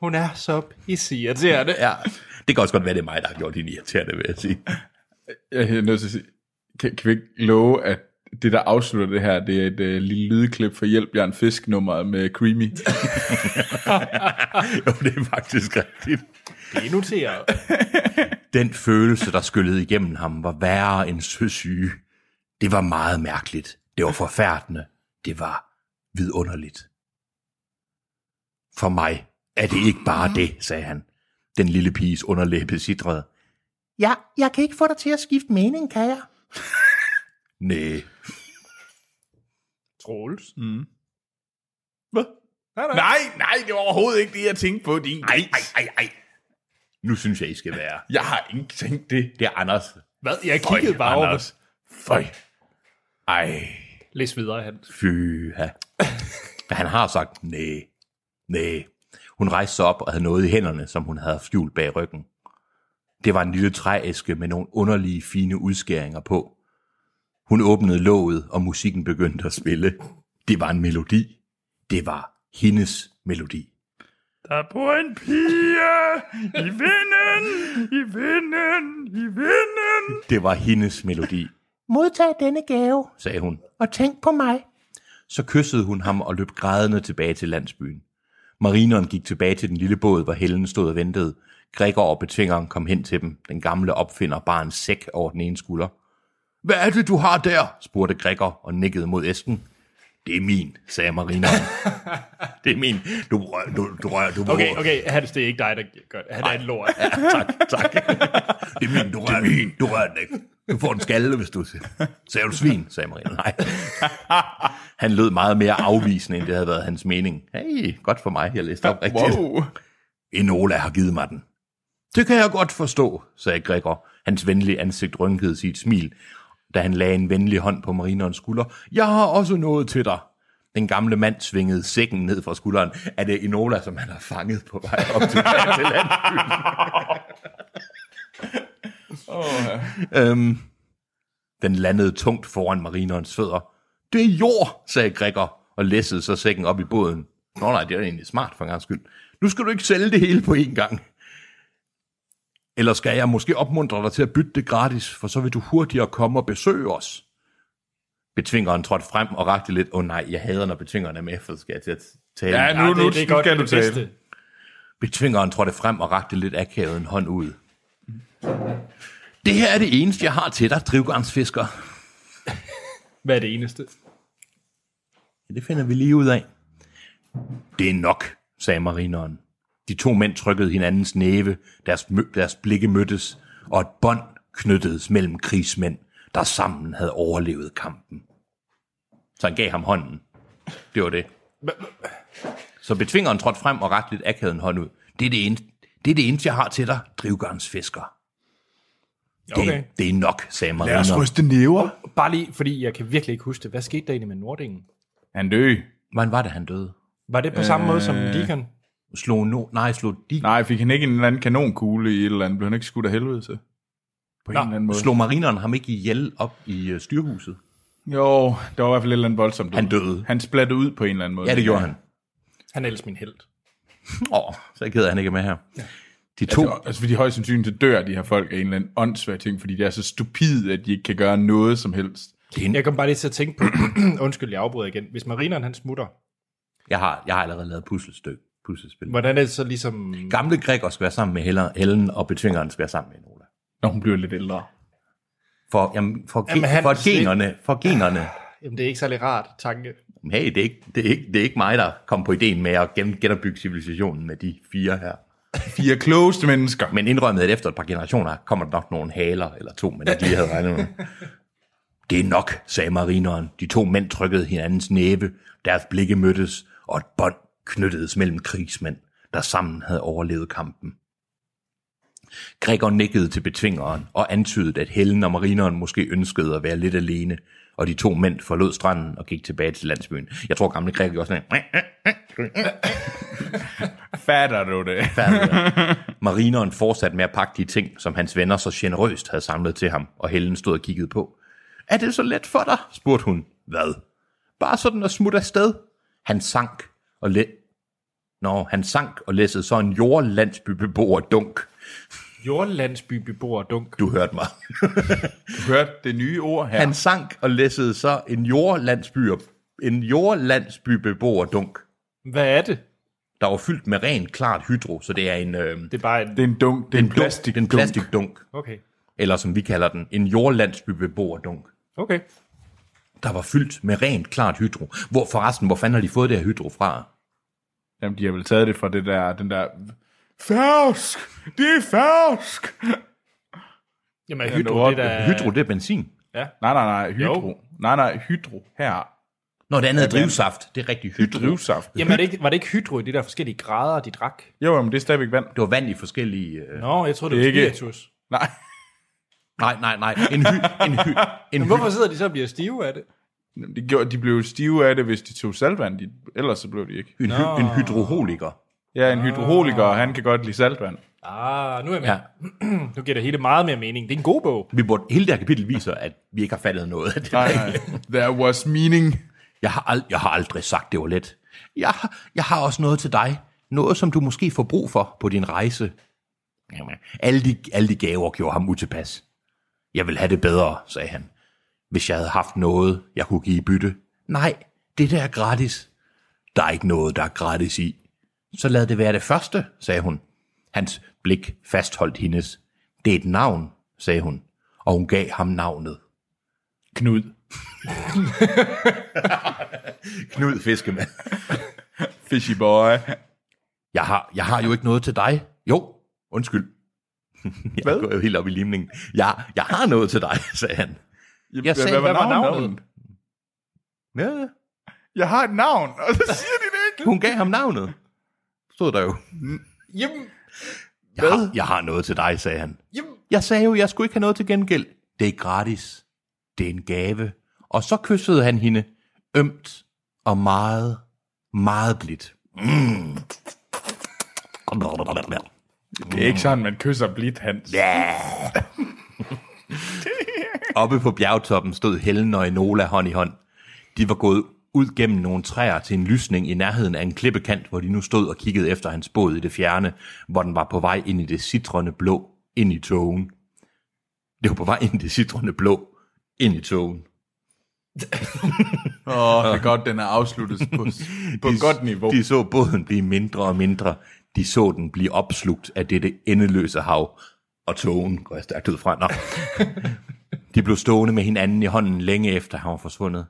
Hun er så pisseirriterende. Ja, det kan også godt være, det er mig, der har gjort hende irriterende, vil jeg sige. Jeg er nødt til at sige, kan, kan vi ikke love, at det, der afslutter det her, det er et uh, lille lydklip for Hjælp Jørgen Fisk nummeret med Creamy. jo, det er faktisk rigtigt. Det er noteret. Den følelse, der skyllede igennem ham, var værre end søsyge. Det var meget mærkeligt. Det var forfærdende. Det var vidunderligt. For mig er det ikke bare det, sagde han. Den lille piges underlæbe sidrede. Ja, jeg kan ikke få dig til at skifte mening, kan jeg? Næh. Troels. Hvad? Nej, nej. Nej, nej, det var overhovedet ikke det, jeg tænkte på. Din Ej, ej, ej, ej. Nu synes jeg, I skal være. Jeg har ikke tænkt det. Det er Anders. Hvad? Jeg kiggede bare over. Anders. Føj. Ej. Læs videre, Hans. Fy, ja. Han har sagt nej, nej. Hun rejste sig op og havde noget i hænderne, som hun havde skjult bag ryggen. Det var en lille trææske med nogle underlige fine udskæringer på. Hun åbnede låget, og musikken begyndte at spille. Det var en melodi. Det var hendes melodi. Der bor en pige i vinden, i vinden, i vinden. Det var hendes melodi. Modtag denne gave, sagde hun, og tænk på mig. Så kyssede hun ham og løb grædende tilbage til landsbyen. Marineren gik tilbage til den lille båd, hvor Helen stod og ventede. Gregor og betvingeren kom hen til dem. Den gamle opfinder bar en sæk over den ene skulder. Hvad er det, du har der? spurgte Gregor og nikkede mod æsken. Det er min, sagde marineren. det er min. Du rør, du, du rør, du Okay, okay, Hans, det er ikke dig, der gør det. Han er en lort. Ja, tak, tak. Det er min, du rører, min. Du rører den ikke. Du får en skalle, hvis du siger. Sagde du svin, sagde Maria. Nej. Han lød meget mere afvisende, end det havde været hans mening. Hey, godt for mig, jeg læste op rigtigt. Wow. Enola har givet mig den. Det kan jeg godt forstå, sagde Gregor. Hans venlige ansigt rynkede sit smil, da han lagde en venlig hånd på marinerens skulder. Jeg har også noget til dig. Den gamle mand svingede sækken ned fra skulderen. Er det Enola, som han har fanget på vej op til, til landsbyen? øhm, den landede tungt foran marinerens fødder. Det er jord, sagde Gregor, og læssede så sækken op i båden. Nå nej, det er egentlig smart for en gang skyld. Nu skal du ikke sælge det hele på én gang. Eller skal jeg måske opmuntre dig til at bytte det gratis, for så vil du hurtigere komme og besøge os. Betvingeren trådte frem og rakte lidt. Åh oh, nej, jeg hader, når betvingeren er med, for skal jeg til at tale. Ja, nu, nu, nu skal det er du det tale. bedste. Betvingeren trådte frem og rakte lidt akavet en hånd ud. Det her er det eneste, jeg har til dig, drivgarnsfisker. Hvad er det eneste? Ja, det finder vi lige ud af. Det er nok, sagde marineren. De to mænd trykkede hinandens næve, deres, mø- deres blikke mødtes, og et bånd knyttedes mellem krigsmænd, der sammen havde overlevet kampen. Så han gav ham hånden. Det var det. Så betvingeren trådte frem og rakte lidt akavet en hånd ud. Det er det eneste, det er det eneste jeg har til dig, drivgarnsfisker. Det, Okay. det er nok, sagde Lad os ryste næver. Bare lige, fordi jeg kan virkelig ikke huske det. Hvad skete der egentlig med Nordingen? Han døde. Hvordan var det, han døde? Var det på samme måde som Deacon? Slog no, nej, slog de, Nej, fik han ikke en eller anden kanonkugle i et eller andet? Blev han ikke skudt af helvede til? På Nå, en eller anden måde. slog marineren ham ikke ihjel op i øh, styrhuset? Jo, der var i hvert fald et eller andet voldsomt. Han døde. Han splattede ud på en eller anden måde. Ja, det gjorde han. Han er ellers min held. Åh, så er jeg ked af, at han ikke er med her. De to, Altså, altså fordi højst sandsynligt dør de her folk af en eller anden åndssvær ting, fordi de er så stupide, at de ikke kan gøre noget som helst. en, Jeg kom bare lige til at tænke på, undskyld, jeg afbryder igen. Hvis marineren han smutter, jeg, har, jeg har allerede lavet puslestykke, puslespil. hvordan er det så ligesom... Gamle Gregor skal være sammen med Hellen, Helen og betvingeren skal være sammen med Enola. Når hun bliver lidt ældre. For, jamen, for, Jamen, han- for generne, for generne. Jamen, det er ikke særlig rart tanke. hey, det er, ikke, det, er ikke, det er ikke mig, der kom på ideen med at gen- genopbygge civilisationen med de fire her. Fire klogeste mennesker. Men indrømmet, at efter et par generationer kommer der nok nogle haler eller to, men de lige havde regnet med. Det er nok, sagde marineren. De to mænd trykkede hinandens næve, deres blikke mødtes, og et bånd knyttedes mellem krigsmænd, der sammen havde overlevet kampen. Gregor nikkede til betvingeren og antydede, at Helen og marineren måske ønskede at være lidt alene, og de to mænd forlod stranden og gik tilbage til landsbyen. Jeg tror, gamle Gregor gjorde sådan en... Fatter du det? Marineren fortsatte med at pakke de ting, som hans venner så generøst havde samlet til ham, og Helen stod og kiggede på. Er det så let for dig? spurgte hun. Hvad? Bare sådan at smutte afsted. Han sank og læ... Nå, han sank og læssede så en jordlandsbybeboer dunk. Jordlandsbybeboer dunk. Du hørte mig. Du hørte det nye ord her. Han sank og læssede så en jordlandsby, en jordlandsbybeboer dunk, Hvad er det? der var fyldt med rent klart hydro, så det er en, øh, Det er bare en... Det er en dunk. Det er en plastik. det er en plastikdunk, Okay. eller som vi kalder den, en jordlandsbybeboer dunk. Okay. der var fyldt med rent klart hydro. Hvor forresten, hvor fanden har de fået det her hydro fra? Jamen, de har vel taget det fra det der, den der... Fersk! Det er fersk! Jamen, Ja, hydro, nu det der... Hydro, det er benzin. Nej, nej, nej. Hydro. Jo. Nej, nej. Hydro. Her. Når det andet er Ja, drivsaft, det er rigtig hydro. Drivsaft. Jamen, er det ikke, var det ikke hydro i de der forskellige grader, de drak? Jo, men det er stadigvæk vand. Det var vand i forskellige... Øh... Nå, jeg tror det, Det var er ikke- spiritus. Nej. Nej, nej, nej. En hy, en hy, en Men hvorfor sidder de så og bliver stive af det? De, gjorde, de blev stive af det, hvis de tog saltvand. De, ellers så blev de ikke. en, hy, en hydroholiker. Ja, en hydroholiker, og han kan godt lide saltvand. Ah, nu er jeg med. Ja. Nu giver det hele meget mere mening. Det er en god bog. Vi burde, hele det her kapitel viser, at vi ikke har fattet noget af det. Nej, nej. There was meaning. Jeg har, ald- jeg har aldrig sagt, det var let. Jeg, har- jeg har også noget til dig. Noget, som du måske får brug for på din rejse. Jamen, alle de, alle de gaver gjorde ham utilpas. Jeg vil have det bedre, sagde han. Hvis jeg havde haft noget, jeg kunne give i bytte. Nej, det der er gratis. Der er ikke noget, der er gratis i. Så lad det være det første, sagde hun. Hans blik fastholdt hendes. Det er et navn, sagde hun, og hun gav ham navnet. Knud. Knud Fiskemand. Fishy boy. Jeg har, jeg har jo ikke noget til dig. Jo, undskyld. Jeg Hvad? går jo helt op i limningen. Jeg, jeg har noget til dig, sagde han. Jeg sagde, hvad var navnet? Ja, Jeg har et navn, og så siger de det ikke. hun gav ham navnet. Stod der jo. Jamen, Jeg har, jeg har noget til dig, sagde han. jamen. Jeg sagde jo, jeg skulle ikke have noget til gengæld. Det er gratis. Det er en gave. Og så kyssede han hende ømt og meget, meget blidt. Mm. Det er ikke sådan, man kysser blidt, Hans. Ja. Oppe på bjergtoppen stod Helen og Enola hånd i hånd. De var gået ud gennem nogle træer til en lysning i nærheden af en klippekant, hvor de nu stod og kiggede efter hans båd i det fjerne, hvor den var på vej ind i det citrende blå, ind i togen. Det var på vej ind i det citrende blå, ind i togen. Åh, det er godt, den er afsluttet på, på et godt niveau. De så båden blive mindre og mindre. De så den blive opslugt af dette endeløse hav. Og togen går jeg stærkt ud fra. Nå. De blev stående med hinanden i hånden længe efter han var forsvundet.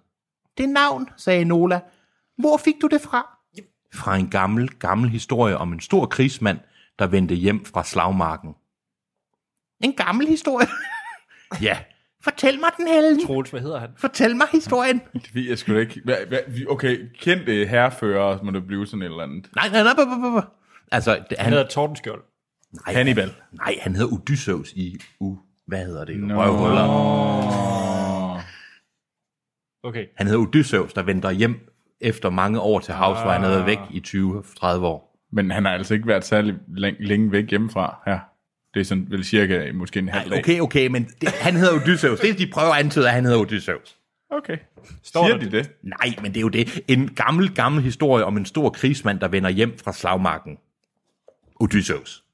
Det navn, sagde Nola. Hvor fik du det fra? Fra en gammel, gammel historie om en stor krigsmand, der vendte hjem fra slagmarken. En gammel historie? ja. Fortæl mig den, Helen. Troels, hvad hedder han? Fortæl mig historien. Det ved jeg sgu ikke. Hva- hva- vi- Okay, kendte herrefører må det blive sådan et eller andet. Nej, nej, nej, nej, nej, nej. Altså, det- Han han, hedder Tordenskjold. nej, Hannibal. Nej, han hedder Odysseus i U... Hvad hedder det? No. Røvhuller. Okay. Han hedder Odysseus, der venter hjem efter mange år til havs, hvor han havde været væk i 20-30 år. Men han har altså ikke været særlig læng- længe væk hjemmefra her. Det er sådan vel cirka måske en halv dag. Okay, okay, men det, han hedder Odysseus. Det er, de prøver at antyde, at han hedder Odysseus. Okay. Står Siger der de det? Nej, men det er jo det. En gammel, gammel historie om en stor krigsmand, der vender hjem fra slagmarken. Odysseus.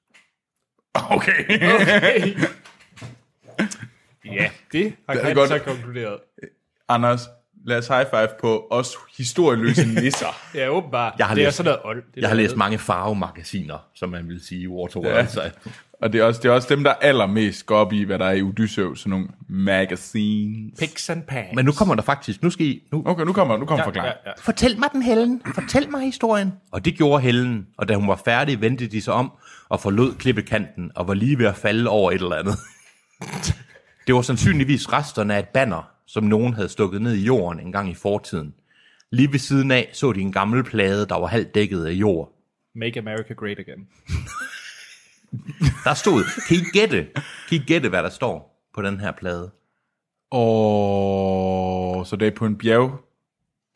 Okay. okay. ja, det har han godt. så konkluderet. Anders, lad os high five på os historieløse nisser. Ja, åbenbart. Jeg har det er læst- sådan noget old. Det Jeg har læst mange farvemagasiner, som man vil sige i Waterworld. Ja. Ja. Så, Og det er, også, det er også dem, der allermest går op i, hvad der er i Odysseus, sådan nogle magazines. Picks and pans. Men nu kommer der faktisk, nu skal I, nu, Okay, nu kommer, nu kommer ja, forklaringen. ja, ja. fortæl mig den, Helen. Fortæl mig historien. Og det gjorde Helen, og da hun var færdig, vendte de sig om og forlod klippekanten og var lige ved at falde over et eller andet. Det var sandsynligvis resterne af et banner, som nogen havde stukket ned i jorden en gang i fortiden. Lige ved siden af så de en gammel plade, der var halvt dækket af jord. Make America Great Again. Der stod, kan I gætte, kan I gætte, hvad der står på den her plade? Og så det er på en bjerg.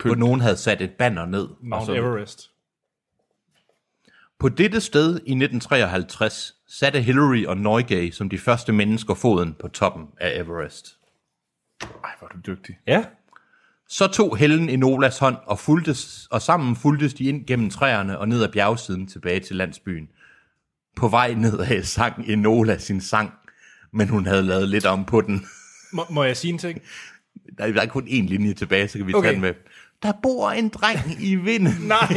Hvor nogen havde sat et banner ned. Mount så- Everest. På dette sted i 1953 satte Hillary og Neugay som de første mennesker foden på toppen af Everest. Ej, hvor du dygtig. Ja. Så tog Helen Enolas hånd og, fulgtes, og sammen fulgtes de ind gennem træerne og ned ad bjergsiden tilbage til landsbyen. På vej nedad sang Enola sin sang, men hun havde lavet lidt om på den. Må, må jeg sige en ting? Der er, der er kun én linje tilbage, så kan vi Okay. tage den med. Der bor en dreng i vinden. Nej.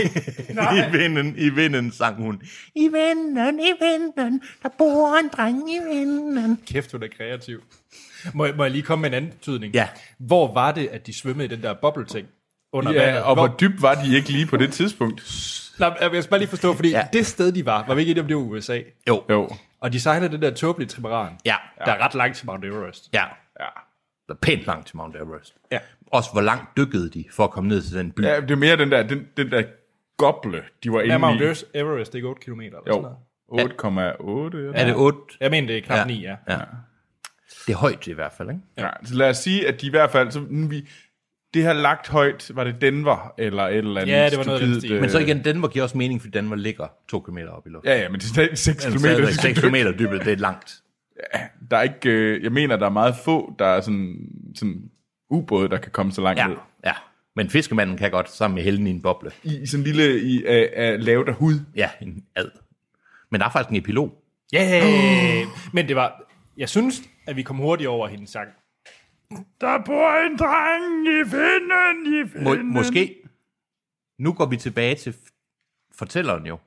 I vinden, i vinden, sang hun. I vinden, i vinden, der bor en dreng i vinden. Kæft, hun er kreativ. Må, jeg- må jeg lige komme med en anden betydning? Ja. Hvor var det, at de svømmede i den der bobleting? Under Ja, vandet? og hvor, hvor dybt var de ikke lige på det tidspunkt? Nej, jeg skal bare lige forstå, fordi Ja. ja. det sted, de var, var vi ikke enige om, det var USA. Jo, Jo. Og de sejlede den der tåbelige trimaran. ja, Der er ret langt til Mount Everest. ja. Ja. Der er pænt langt til Mount Everest. Ja. Også hvor langt dykkede de for at komme ned til den by. ja, det er mere den der, den, den der goble, de var Ja, inde Mount i. Everest, Everest, det er ikke 8 km eller sådan noget. Jo, 8,8. eller? Er det 8? Jeg mener, det er knap ja. 9, ja. Ja. Det er højt i hvert fald, ikke? Ja, så lad os sige, at de i hvert fald, så nu vi, det her lagt højt, var det Denver, eller et eller andet Ja, det var noget stupidt, øh, Men så igen, Denver giver også mening, fordi Denver ligger 2 km op i luften. Ja, ja, men det er stadig 6 km. Stadigvæk 6 km dybet, det er langt. Der er ikke, øh, jeg mener, der er meget få, der er sådan, sådan ubåde, der kan komme så langt Ja, ned. ja. Men fiskemanden kan godt sammen med Helen i en boble. I, i sådan en lille, i, af, af lavet af hud. Ja, en ad. Men der er faktisk en epilog. Ja, yeah. men det var... Jeg synes, at vi kom hurtigt over hendes sang. Der bor en dreng i vinden, i Må, vinden. måske. Nu går vi tilbage til fortælleren jo.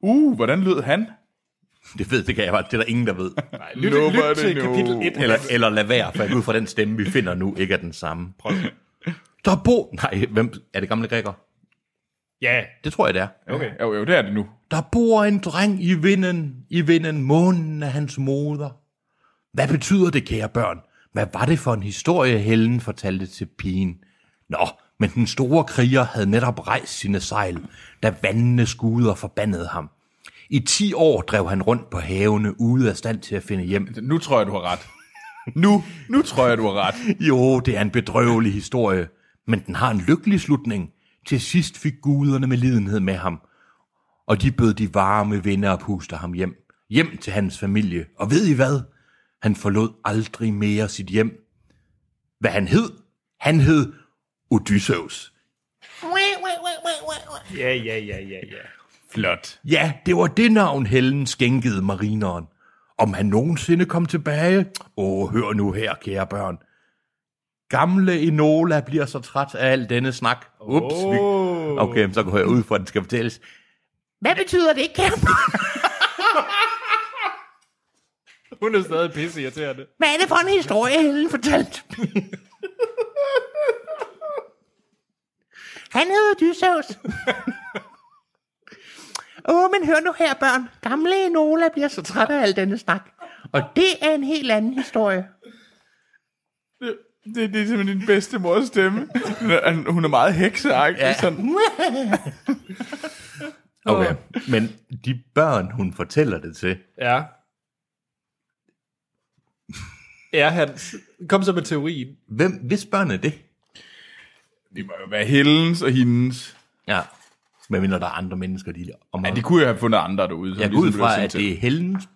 Uh, hvordan lød han? Det ved det kan jeg godt. Det er der ingen, der ved. Nej, lyt, Nobody lyt til kapitel 1. Eller, eller lad være, for ud fra den stemme, vi finder nu, ikke er den samme. Prøv. Der bor... Nej, hvem, er det gamle græker? Ja, Det tror jeg, det er. okay. Jo, jo, det er det nu. Der bor en dreng i vinden, i vinden, månen af hans moder. Hvad betyder det, kære børn? Hvad var det for en historie, Helen fortalte til pigen? Nå, men den store kriger havde netop rejst sine sejl, da vandene skuder forbandede ham. I ti år drev han rundt på havene, ude af stand til at finde hjem. Nu tror jeg, du har ret. Nu, nu tror jeg, du har ret. Jo, det er en bedrøvelig historie, men den har en lykkelig slutning. Til sidst fik guderne med lidenhed med ham, og de bød de varme vinde og puste ham hjem. Hjem til hans familie. Og ved I hvad? Han forlod aldrig mere sit hjem. Hvad han hed? Han hed Odysseus. Ja, ja, ja, ja, ja. Flot. Ja, det var det navn, Helen skænkede marineren. Om han nogensinde kom tilbage? Åh, hør nu her, kære børn. Gamle Enola bliver så træt af al denne snak. Ups. vi- Okay, så går jeg ud for, at den skal fortælles. Hvad betyder det, kære børn? Hun er stadig pisse irriterende. Hvad er det for en historie, Helen fortalte? Han hed Odysseus. Åh, oh, men hør nu her, børn. Gamle Enola bliver så træt af al denne snak. Og det er en helt anden historie. Det, det, det er simpelthen din bedste mors stemme. Hun er, hun er meget hekseagtig. Ja. Sådan. Okay, men de børn, hun fortæller det til, Ja. Ja, Hans. Kom så med teorien. hvem, hvis børn er det? Det må jo være Hellens og hendes. Ja, medmindre der er andre mennesker, de om Ja, de kunne jo have fundet andre derude. Jeg går ud ligesom fra, at det er Helens...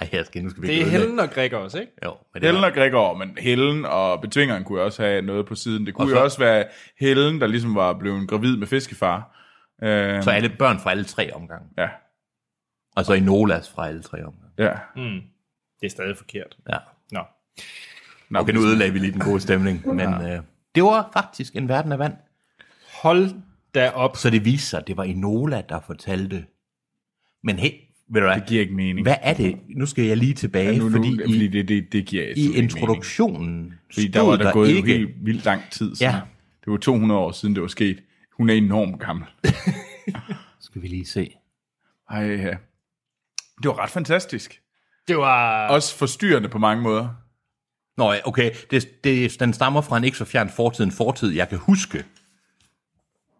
Ej, her skal, nu skal vi Det er Helen og Gregor også, ikke? Jo, men det Helen var, og Gregor, men Helen og betvingeren kunne jo også have noget på siden. Det kunne Og jo så- også være Helen, der ligesom var blevet gravid med fiskefar. Øh, så alle børn fra alle tre omgange. Ja, Og så Enolas fra alle tre omgange. ja. Det er stadig forkert. Ja. Nå. Okay, nu ødelagde vi lige den gode stemning. Men øh, det var faktisk en verden af vand. Hold da op. Så det viste sig, at det var Enola, der fortalte. Men he, ved du hvad, Det giver ikke mening. hvad er det? Nu skal jeg lige tilbage, Ja, nu, fordi, nu, fordi i, det, det, det giver i introduktionen Fordi der var stod der gået ikke, helt vildt lang tid siden. Ja. Det var 200 år siden, det var sket. Hun er enormt gammel. skal vi lige se. Ej, ja. Det var ret fantastisk. Det var... Også forstyrrende på mange måder. Nå, ja, okay, det, det, den stammer fra en ikke så fjern fortid, en fortid, jeg kan huske.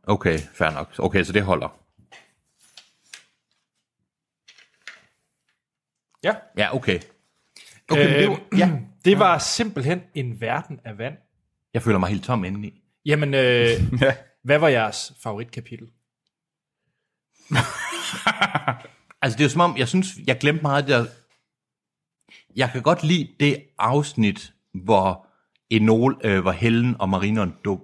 Okay, fair nok. Okay, så det holder. Ja. Ja, okay. Okay, Øh, det, var, ja. Det var simpelthen en verden af vand. Jeg føler mig helt tom indeni. Jamen, øh, Ja. hvad var jeres favoritkapitel? Altså, det er jo som om, jeg synes, jeg glemte meget af det der... Jeg kan godt lide det afsnit, hvor Enol, øh, hvor Helen og Marineren duk,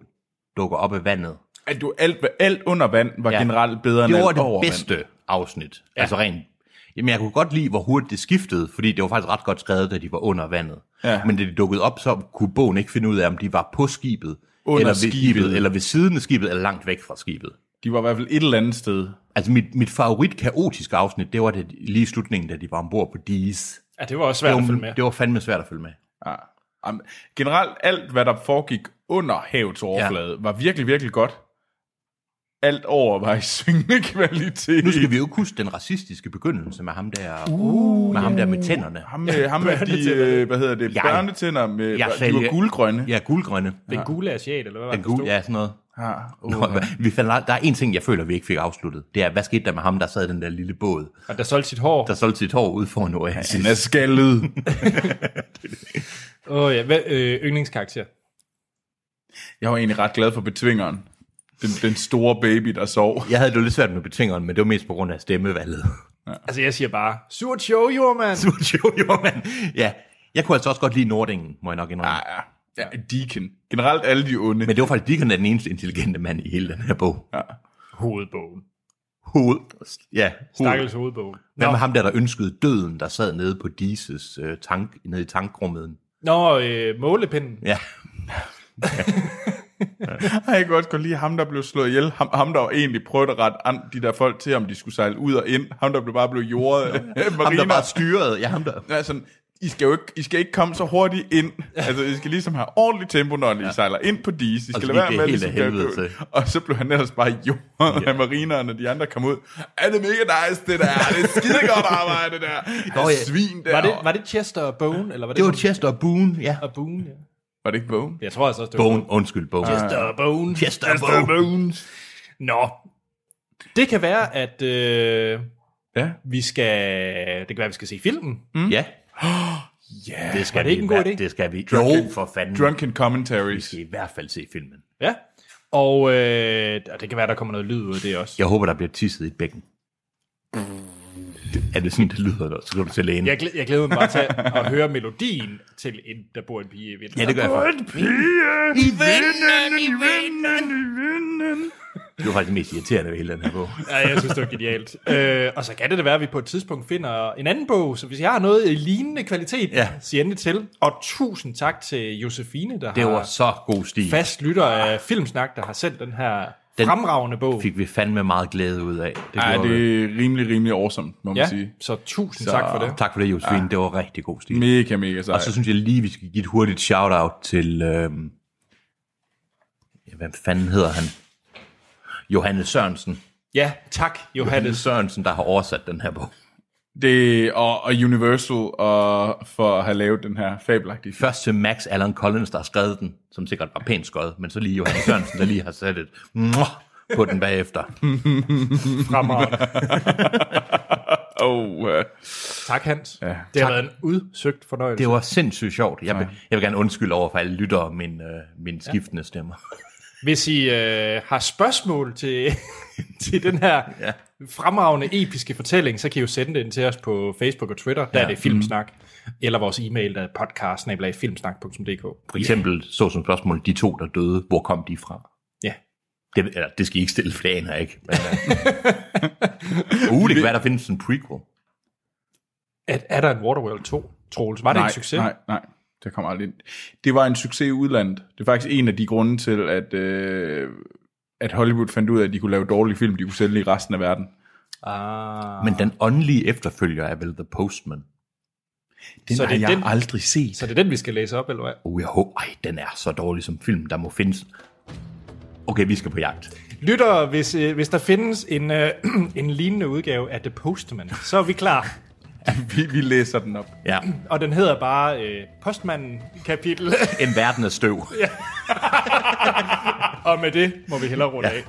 dukker op af vandet. At du, alt, alt under vand var Ja. generelt bedre end Det var alt over det vand. bedste afsnit. Ja. Altså rent... Jamen, jeg kunne godt lide, hvor hurtigt det skiftede, fordi det var faktisk ret godt skrevet, da de var under vandet. Ja. Men da de dukkede op, så kunne bogen ikke finde ud af, om de var på skibet, Under eller ved skibet. skibet, eller ved siden af skibet, eller langt væk fra skibet. De var i hvert fald et eller andet sted. Altså, mit, mit favorit kaotiske afsnit, det var det, lige i slutningen, da de var ombord på Dees. Ja, det var også svært Det at følge var, med. det var fandme svært at følge med. Ja. Jamen, Generelt alt, hvad der foregik under havets overflade, ja. var virkelig, virkelig godt. Alt over var i svingende kvalitet. Nu skal vi jo ikke huske den racistiske begyndelse med ham der, uh, med ham der med tænderne. Ham med, ham med de, øh, hvad hedder det, Jeg- børnetænder med, Jeg de var guldgrønne. Ja, guldgrønne. Den gule asiat, eller hvad var Den det, gule, ja, sådan noget. Ja, uh, Nå, vi fandt, der er en ting, jeg føler, vi ikke fik afsluttet. Det er, hvad skete der med ham, der sad i den der lille båd? Og der solgte sit hår. der solgte sit hår ud for en oasis? Han er skaldet. Åh oh, ja, hvad, øh, yndlingskarakter. Jeg var egentlig ret glad for betvingeren. Den, den store baby, der sov. Jeg havde det jo lidt svært med betingeren, men det var mest på grund af stemmevalget. Altså, jeg siger bare, surt show, jordmand. jo, jo, man. Ja, jeg kunne altså også godt lide Nordingen, må jeg nok indrømme. Ja, ja. Ja Deacon. Generelt alle de onde. Men det var faktisk Deacon, der er den eneste intelligente mand i hele den her bog. Ja. Hovedbogen. Hoved. Ja, hoved. Stakkels hovedbogen. Hvad med ham der, der ønskede døden, der sad nede på Dises øh, tank, nede i tankrummet? Nå øh, målepinden. Ja, Ej, Jeg kan også godt lide ham, der blev slået ihjel. Ham, ham der var egentlig prøvede at rette an, de der folk til, om de skulle sejle ud og ind. Ham, der blev bare blev jordet ham der bare styrede. Ja, ham der. Ja, sådan, I skal jo ikke, I skal ikke komme så hurtigt ind. Altså, I skal ligesom have ordentligt tempo, når I ja. sejler ind på dis. I skal så lade være det med, ligesom, helvede. Og så blev han ellers bare jordet ja. af marineren, og de andre kom ud. Er det mega nice, det der? Det er skide godt arbejde, det der. Nå, ja. Svin der. Var det, var det Chester og Bone? Eller var det, Det var nogen- Chester og Boone, ja. og Boone, ja. var det ikke Bogen? Jeg tror altså også, det var Boone, undskyld, Boone. Chester og Bone. Chester og Boone. Nå. Det kan være, at øh, Ja. vi skal... Det kan være, at vi skal se filmen. Ja. Ja. Det skal det vi ikke en i god idé? Det skal vi. Drunken- Jo, for fanden. Drunken Vi Commentaries. skal i hvert fald se filmen. Ja. Og øh, og det kan være, der kommer noget lyd ud af det også. Jeg håber, der bliver tisset i et bækken. Er det sådan, det lyder, så skal du til lægen. Jeg, glæ- jeg glæder mig bare til at høre melodien til en, der bor en pige i vinden. Ja, det gør jeg faktisk. I vinden, i vinden, i vinden. Det var faktisk det mest irriterende ved hele den her bog. Ja, jeg synes, det var genialt. Øh, og så kan det da være, at vi på et tidspunkt finder en anden bog, så hvis jeg har noget i lignende kvalitet, Ja. sig endelig til. Og tusind tak til Josefine, der Det har var så god stil. fast lytter af Filmsnak, der har sendt den her Den fremragende bog. Fik vi fandme meget glæde ud af. Det Ej, det er rimelig, rimelig awesome, må man Ja, sige. så tusind Så- tak for det. Tak for det, Josefine. Ja. Det var rigtig god stil. Mega, mega sej. Og så synes jeg lige, vi skal give et hurtigt shout-out til... Øhm, ja, hvad fanden hedder han? Johannes Sørensen. Ja, tak, Johannes Johannes. Sørensen, der har oversat den her bog. Det, og, og Universal og for at have lavet den her fabelagtige film. Først til Max Allan Collins, der har skrevet den, som sikkert var pænt skøjet, men så lige Johannes Sørensen, der lige har sat et på den bagefter. Fremragende. Oh, uh, Tak, Hans. Ja, det har tak. været en udsøgt fornøjelse. Det var sindssygt sjovt. Jeg vil, jeg vil gerne undskylde over for alle lyttere min, øh, min skiftende stemmer. Hvis I øh, har spørgsmål til, til den her Ja. fremragende episke fortælling, så kan I jo sende det ind til os på Facebook og Twitter. Der ja. er det Filmsnak. Eller vores e-mail, der er podcast-filmsnak.dk. For eksempel så som spørgsmål, de to, der døde, hvor kom de fra? Ja. Det, eller, det skal I ikke stille, aner jeg ikke. Men, uh, det kan være, der findes en prequel. Er, er der en Waterworld 2, Troels? Var det nej, en succes? Nej, nej. Det kom aldrig ind. Det var en succes i udlandet. Det er faktisk en af de grunde til, at, øh, at Hollywood fandt ud af, at de kunne lave dårlige film, de kunne sælge i resten af verden. Ah. Men den åndelige efterfølger er vel The Postman. Den Så har det er jeg den- aldrig set. Så det er den, vi skal læse op, eller hvad? Oh, jeg håber, ej, den er så dårlig som film, der må findes. Okay, vi skal på jagt. Lytter, hvis, øh, hvis der findes en, øh, en lignende udgave af The Postman, så er vi klar. Vi, vi læser den op. Ja, Og den hedder bare øh, Postmanden kapitel. en verden af støv. og med det må vi hellere runde ja. af.